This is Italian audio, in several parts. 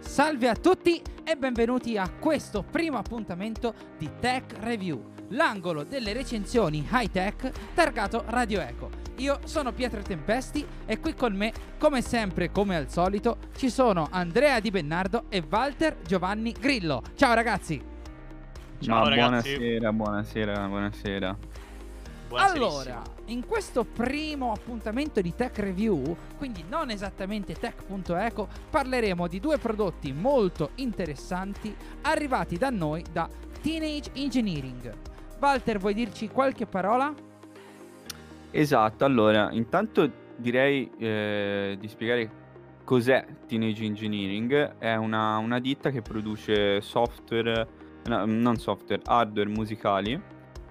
Salve a tutti e benvenuti a questo primo appuntamento di Tech Review, l'angolo delle recensioni high tech targato Radio Eco. Io sono Pietro Tempesti e qui con me, come sempre, come al solito, ci sono Andrea Di Bennardo e Walter Giovanni Grillo. Ciao ragazzi! Ciao Ma ragazzi. buonasera, buonasera, buonasera. Allora, in questo primo appuntamento di Tech Review, quindi non esattamente tech.eco, parleremo di due prodotti molto interessanti arrivati da noi da Teenage Engineering. Walter, vuoi dirci qualche parola? Esatto, allora, intanto direi eh, di spiegare cos'è Teenage Engineering. È una, una ditta che produce software, no, non software, hardware musicali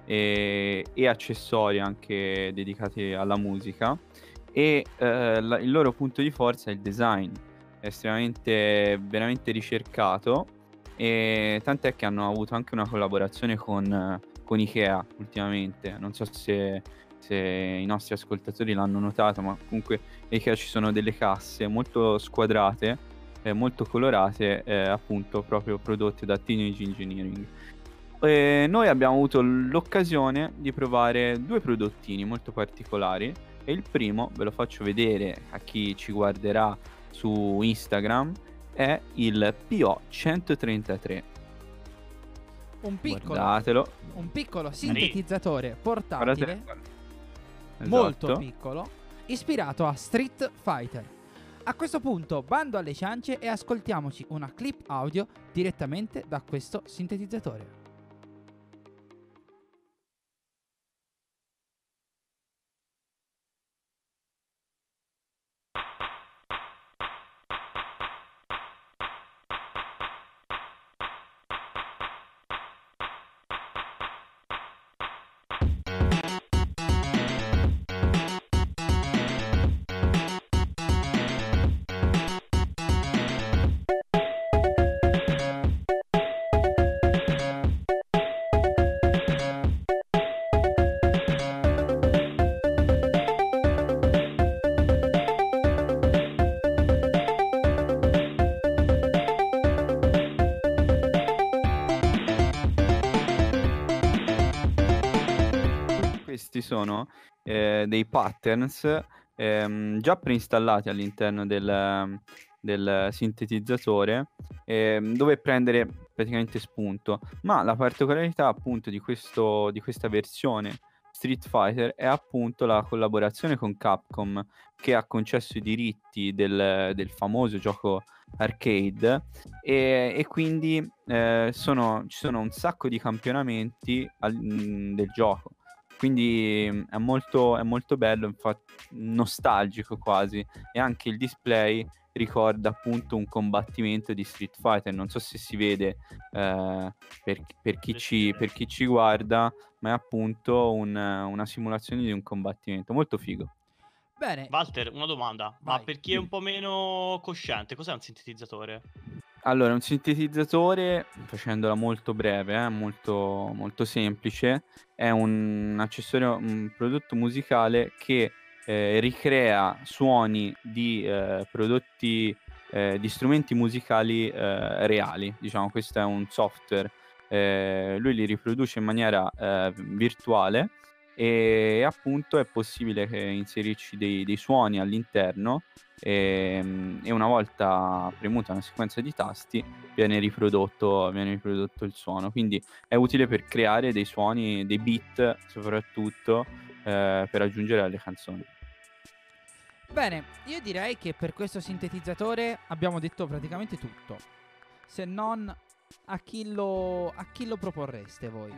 e, e accessori anche dedicati alla musica. E eh, la- il loro punto di forza è il design, è estremamente veramente ricercato. E tant'è che hanno avuto anche una collaborazione con, con Ikea ultimamente. Non so se, se i nostri ascoltatori l'hanno notato, ma comunque Ikea ci sono delle casse molto squadrate, eh, molto colorate, eh, appunto proprio prodotte da Teenage Engineering. E noi abbiamo avuto l'occasione di provare due prodottini molto particolari e il primo, ve lo faccio vedere a chi ci guarderà su Instagram, è il PO133. Un piccolo, Guardatelo. un piccolo sintetizzatore portatile, Guardate. molto Esatto. piccolo, ispirato a Street Fighter. A questo punto, bando alle ciance e ascoltiamoci una clip audio direttamente da questo sintetizzatore. Sono eh, dei patterns ehm, già preinstallati all'interno del, del sintetizzatore ehm, dove prendere praticamente spunto. Ma la particolarità appunto di, questo, di questa versione Street Fighter è appunto la collaborazione con Capcom che ha concesso i diritti del, del famoso gioco arcade e, e quindi eh, sono- ci sono un sacco di campionamenti al- mh, del gioco quindi è molto, è molto bello, infatti nostalgico quasi. E anche il display ricorda appunto un combattimento di Street Fighter. Non so se si vede eh, per, per chi ci, per chi ci guarda ma è appunto un- una simulazione di un combattimento. Molto figo. Bene, Walter, una domanda. Ma Vai. per chi è un po' meno cosciente, cos'è un sintetizzatore? Allora, un sintetizzatore, facendola molto breve, eh, molto, molto semplice, è un accessorio, un prodotto musicale che eh, ricrea suoni di eh, prodotti, eh, di strumenti musicali eh, reali. Diciamo, questo è un software, eh, lui li riproduce in maniera virtuale e appunto è possibile inserirci dei, dei suoni all'interno e, e una volta premuta una sequenza di tasti viene riprodotto, viene riprodotto il suono quindi è utile per creare dei suoni, dei beat soprattutto eh, per aggiungere alle canzoni bene, io direi che per questo sintetizzatore abbiamo detto praticamente tutto. Se non a chi lo, a chi lo proporreste voi?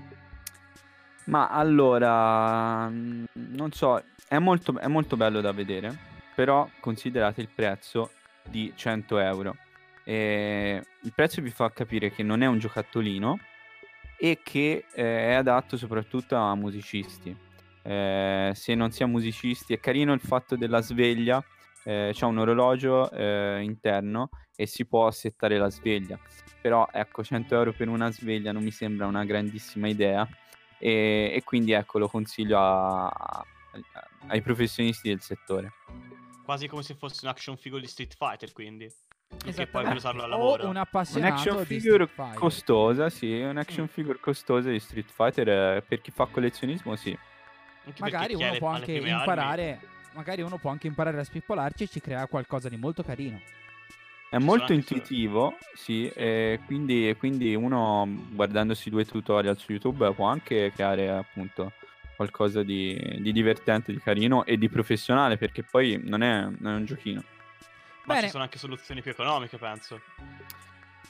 Ma allora non so è molto, è molto bello da vedere però considerate il prezzo di 100 euro E il prezzo vi fa capire che non è un giocattolino e che eh, è adatto soprattutto a musicisti. Eh, se non si è musicisti, è carino il fatto della sveglia eh, c'è un orologio eh, interno e si può settare la sveglia. Però ecco, 100 euro per una sveglia non mi sembra una grandissima idea e, e quindi ecco, lo consiglio a, a, ai professionisti del settore. Quasi come se fosse un action figure di Street Fighter, quindi. Che Esattamente. poi puoi usarlo al O lavoro. un Un appassionato action di figure costosa, sì, un action Mm. figure costosa di Street Fighter eh, per chi fa collezionismo, sì. Anche magari uno può anche prime armi- imparare magari uno può anche imparare a spippolarci e ci crea qualcosa di molto carino È molto intuitivo, sì, e quindi, quindi uno guardandosi due tutorial su YouTube può anche creare appunto qualcosa di, di divertente, di carino e di professionale perché poi non è, non è un giochino. Ma Bene. ci sono anche soluzioni più economiche, penso.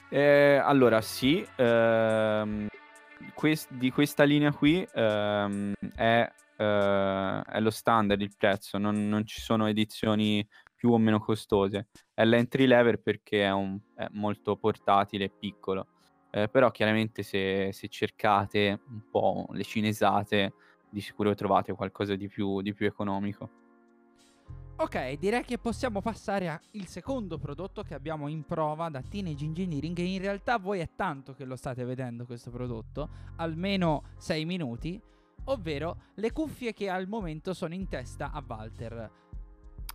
Eh, allora sì, ehm, quest- di questa linea qui ehm, è, eh, è lo standard il prezzo, non, non ci sono edizioni più o meno costose. È l'entry level perché è, un- è molto portatile e piccolo. Eh, però chiaramente se, se cercate un po' le cinesate, di sicuro trovate qualcosa di più, di più economico. ok direi che possiamo passare al secondo prodotto che abbiamo in prova da Teenage Engineering e in realtà voi è tanto che lo state vedendo questo prodotto almeno 6 minuti ovvero le cuffie che al momento sono in testa a Walter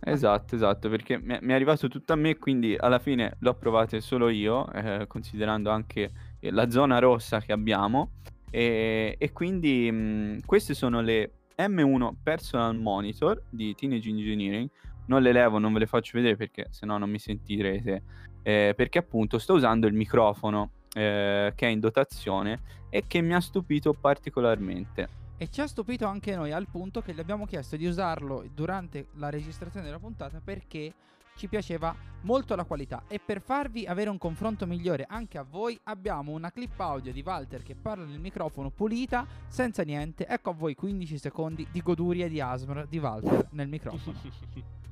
Esatto, esatto, perché mi è, arrivato tutto a me, quindi alla fine l'ho provate solo io, eh, considerando anche eh, la zona rossa che abbiamo. E, e quindi mh, queste sono le M1 Personal Monitor di Teenage Engineering. Non le levo, non ve le faccio vedere perché sennò non mi sentirete. eh, perché appunto sto usando il microfono eh, che è in dotazione e che mi ha stupito particolarmente. E ci ha stupito anche noi al punto che gli abbiamo chiesto di usarlo durante la registrazione della puntata perché ci piaceva molto la qualità. E per farvi avere un confronto migliore anche a voi abbiamo una clip audio di Walter che parla nel microfono pulita senza niente. Ecco a voi 15 secondi di goduria di ASMR di Walter nel microfono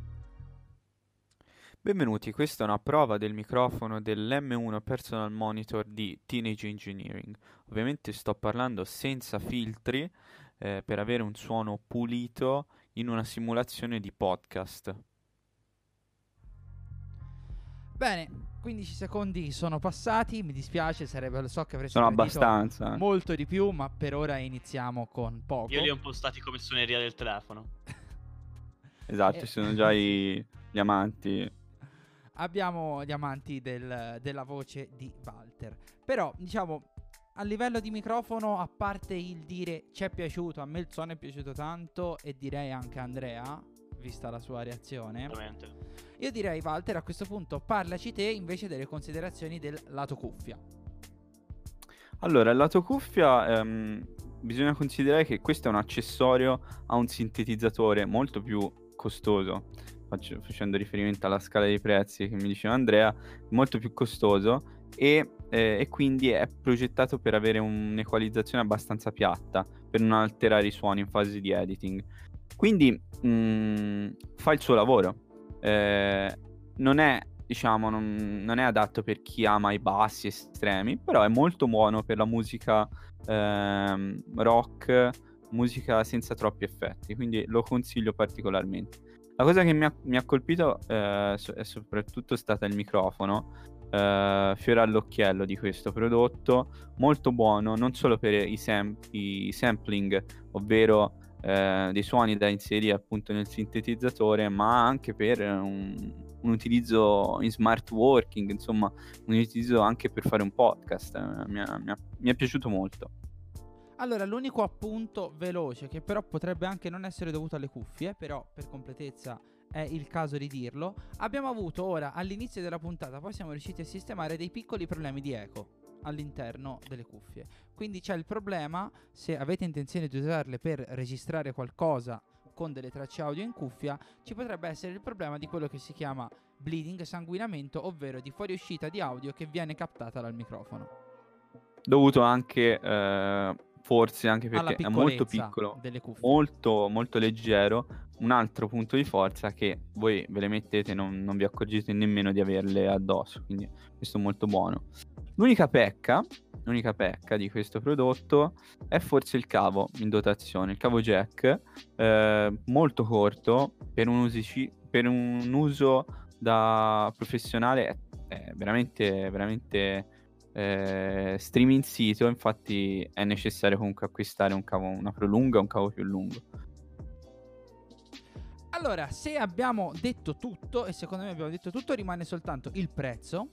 Benvenuti, questa è una prova del microfono dell'M1 Personal Monitor di Teenage Engineering. Ovviamente sto parlando senza filtri eh, per avere un suono pulito in una simulazione di podcast. bene 15 secondi sono passati mi dispiace sarebbe lo so che avreste Sono abbastanza. molto di più ma per ora iniziamo con poco Io li ho impostati come suoneria del telefono. esatto, Eh. ci sono già i, gli amanti. Abbiamo gli amanti del- della voce di Walter. Però, diciamo, a livello di microfono, a parte il dire ci è piaciuto, a me il suono è piaciuto tanto e direi anche a Andrea, vista la sua reazione, io direi Walter a questo punto parlaci te invece delle considerazioni del lato cuffia. Allora, il lato cuffia, ehm, bisogna considerare che questo è un accessorio a un sintetizzatore molto più costoso. Faccio- facendo riferimento alla scala dei prezzi che mi diceva Andrea, molto più costoso e, eh, e quindi è progettato per avere un'equalizzazione abbastanza piatta, per non alterare i suoni in fase di editing. Quindi mm, fa il suo lavoro. Eh, non è diciamo, non, non è adatto per chi ama i bassi estremi, però è molto buono per la musica ehm, rock, musica senza troppi effetti, quindi lo consiglio particolarmente. La cosa che mi ha, mi ha colpito eh, è soprattutto stata il microfono, eh, fiore all'occhiello di questo prodotto, molto buono non solo per i, sam- i sampling, ovvero eh, dei suoni da inserire appunto nel sintetizzatore, ma anche per un, un utilizzo in smart working, insomma, un utilizzo anche per fare un podcast. eh, mi, ha- mi ha- mi è piaciuto molto. Allora, l'unico appunto veloce, che però potrebbe anche non essere dovuto alle cuffie, però per completezza è il caso di dirlo, abbiamo avuto ora all'inizio della puntata, poi siamo riusciti a sistemare dei piccoli problemi di eco all'interno delle cuffie. Quindi c'è il problema, se avete intenzione di usarle per registrare qualcosa con delle tracce audio in cuffia, ci potrebbe essere il problema di quello che si chiama bleeding, sanguinamento, ovvero di fuoriuscita di audio che viene captata dal microfono. Dovuto anche, eh, forse anche perché è molto piccolo, molto, molto leggero. Un altro punto di forza che voi ve le mettete e non, non vi accorgete nemmeno di averle addosso, quindi questo è molto buono. L'unica pecca, l'unica pecca di questo prodotto è forse il cavo in dotazione, il cavo jack, eh, molto corto per un, usici- per un uso da professionale è veramente, veramente eh, streaming sito, infatti è necessario comunque acquistare un cavo, una prolunga un cavo più lungo. Allora, se abbiamo detto tutto, e secondo me abbiamo detto tutto, rimane soltanto il prezzo.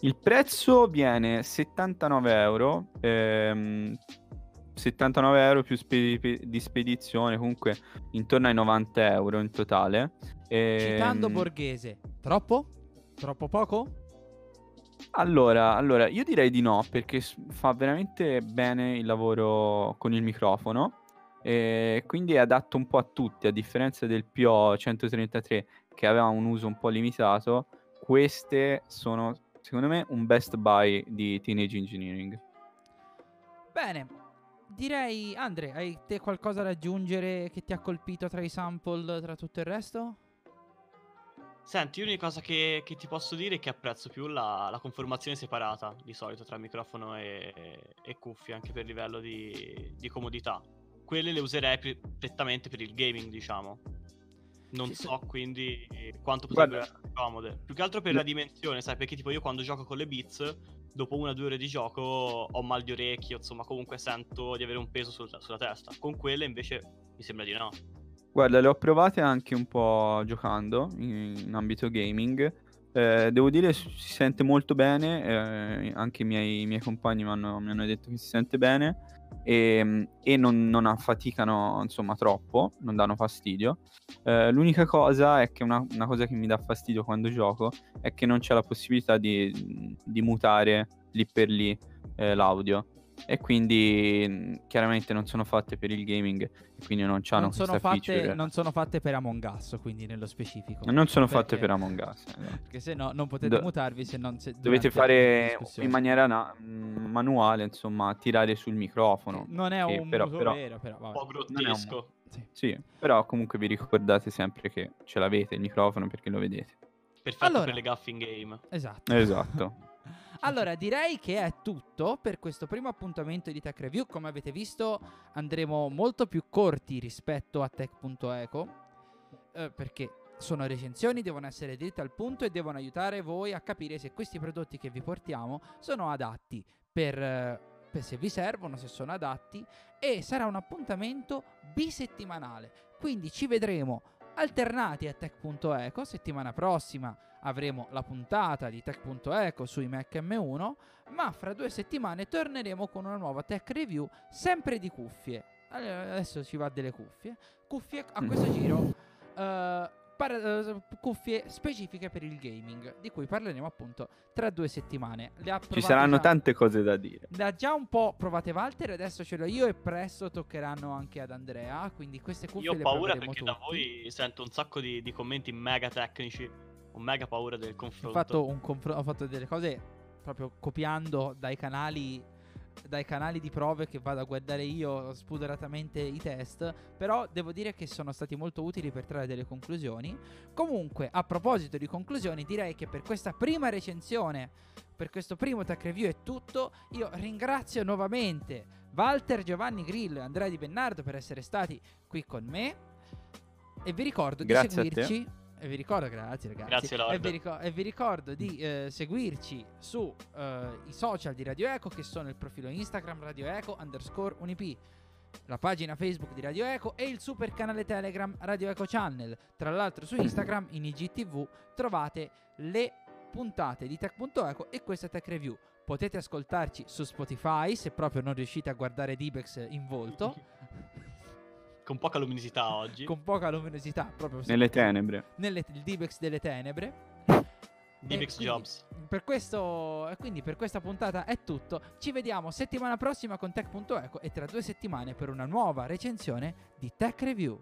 Il prezzo viene 79 euro, ehm, 79 euro più spe- di spedizione, comunque intorno ai 90 euro in totale. Citando Ehm, Borghese, troppo? Troppo poco? Allora, allora, io direi di no, perché fa veramente bene il lavoro con il microfono. E quindi è adatto un po' a tutti, a differenza del PO 133 che aveva un uso un po' limitato. Queste sono, secondo me, un best buy di Teenage Engineering. Bene, direi, Andre, hai te qualcosa da aggiungere che ti ha colpito tra i sample, tra tutto il resto? Senti, l'unica cosa che, che ti posso dire è che apprezzo più la, la conformazione separata di solito tra microfono e, e cuffie, anche per livello di, di comodità. Quelle le userei pre- prettamente per il gaming, diciamo. Non Sì, sì. so quindi quanto Guarda- potrebbero essere comode. Più che altro per la dimensione, sai, perché tipo io quando gioco con le Beats, dopo una o due ore di gioco ho mal di orecchio, insomma, comunque sento di avere un peso sul- sulla testa. Con quelle invece mi sembra di no. Guarda, le ho provate anche un po' giocando in, in ambito gaming. Eh, devo dire si sente molto bene, eh, anche i miei, i miei compagni mi hanno, mi hanno detto che si sente bene e, e non, non affaticano insomma troppo, non danno fastidio. Eh, l'unica cosa è che una, una cosa che mi dà fastidio quando gioco è che non c'è la possibilità di, di mutare lì per lì eh, l'audio e quindi mh, chiaramente non sono fatte per il gaming e quindi non hanno non, sono questa fatte, feature. non sono fatte per Among Us, quindi nello specifico. Non sono fatte Perché- per Among Us. esatto. Perché se no non potete Do- mutarvi se non se- Dovete fare in maniera na- mh, manuale, insomma, tirare sul microfono. Non è un però- però- vero, però Un po' è un- grottesco. Sì. Sì, però comunque vi ricordate sempre che ce l'avete il microfono perché lo vedete. Perfetto Allora. per le gaffe in game. Esatto. Esatto. Allora, direi che è tutto per questo primo appuntamento di Tech Review. Come avete visto, andremo molto più corti rispetto a Tech.eco. eh, perché sono recensioni, devono essere dritte al punto e devono aiutare voi a capire se questi prodotti che vi portiamo sono adatti per, eh, per se vi servono, se sono adatti. E sarà un appuntamento bisettimanale. Quindi ci vedremo alternati a Tech.eco. Settimana prossima avremo la puntata di Tech.eco sui Mac M1, ma fra due settimane torneremo con una nuova Tech Review, sempre di cuffie. Allora, adesso ci va delle cuffie. Cuffie a questo giro, eh, par- eh, cuffie specifiche per il gaming, di cui parleremo appunto tra due settimane. Ci saranno già- tante cose da dire. le ha già un po' provate Walter, adesso ce l'ho io e presto toccheranno anche ad Andrea, quindi queste cuffie Io ho le paura perché da tutti. voi sento un sacco di, di commenti mega tecnici. Ho mega paura del Ho confronto. fatto, un confro- ho fatto delle cose proprio copiando dai canali dai canali di prove che vado a guardare io spudoratamente i test, però devo dire che sono stati molto utili per trarre delle conclusioni. Comunque, a proposito di conclusioni, direi che per questa prima recensione, per questo primo tech review è tutto. Io ringrazio nuovamente Walter, Giovanni Grillo e Andrea Di Bennardo per essere stati qui con me. E vi ricordo di Grazie te. seguirci. E vi ricordo, grazie ragazzi. Grazie, Lord. E vi, ricor- e vi ricordo di eh, seguirci su eh, i social di Radio Eco, che sono il profilo Instagram Radio Eco underscore unip, la pagina Facebook di Radio Eco e il super canale Telegram Radio Eco Channel. Tra l'altro su Instagram, in IGTV, trovate le puntate di Tech.eco e questa Tech Review. Potete ascoltarci su Spotify se proprio non riuscite a guardare Dibex in volto, Con poca luminosità oggi. con poca luminosità, proprio Nelle tenebre. nelle, il Dibex delle tenebre. Divex quindi, Jobs. Per questo, e quindi per questa puntata è tutto. Ci vediamo settimana prossima con Tech.eco e tra due settimane per una nuova recensione di Tech Review.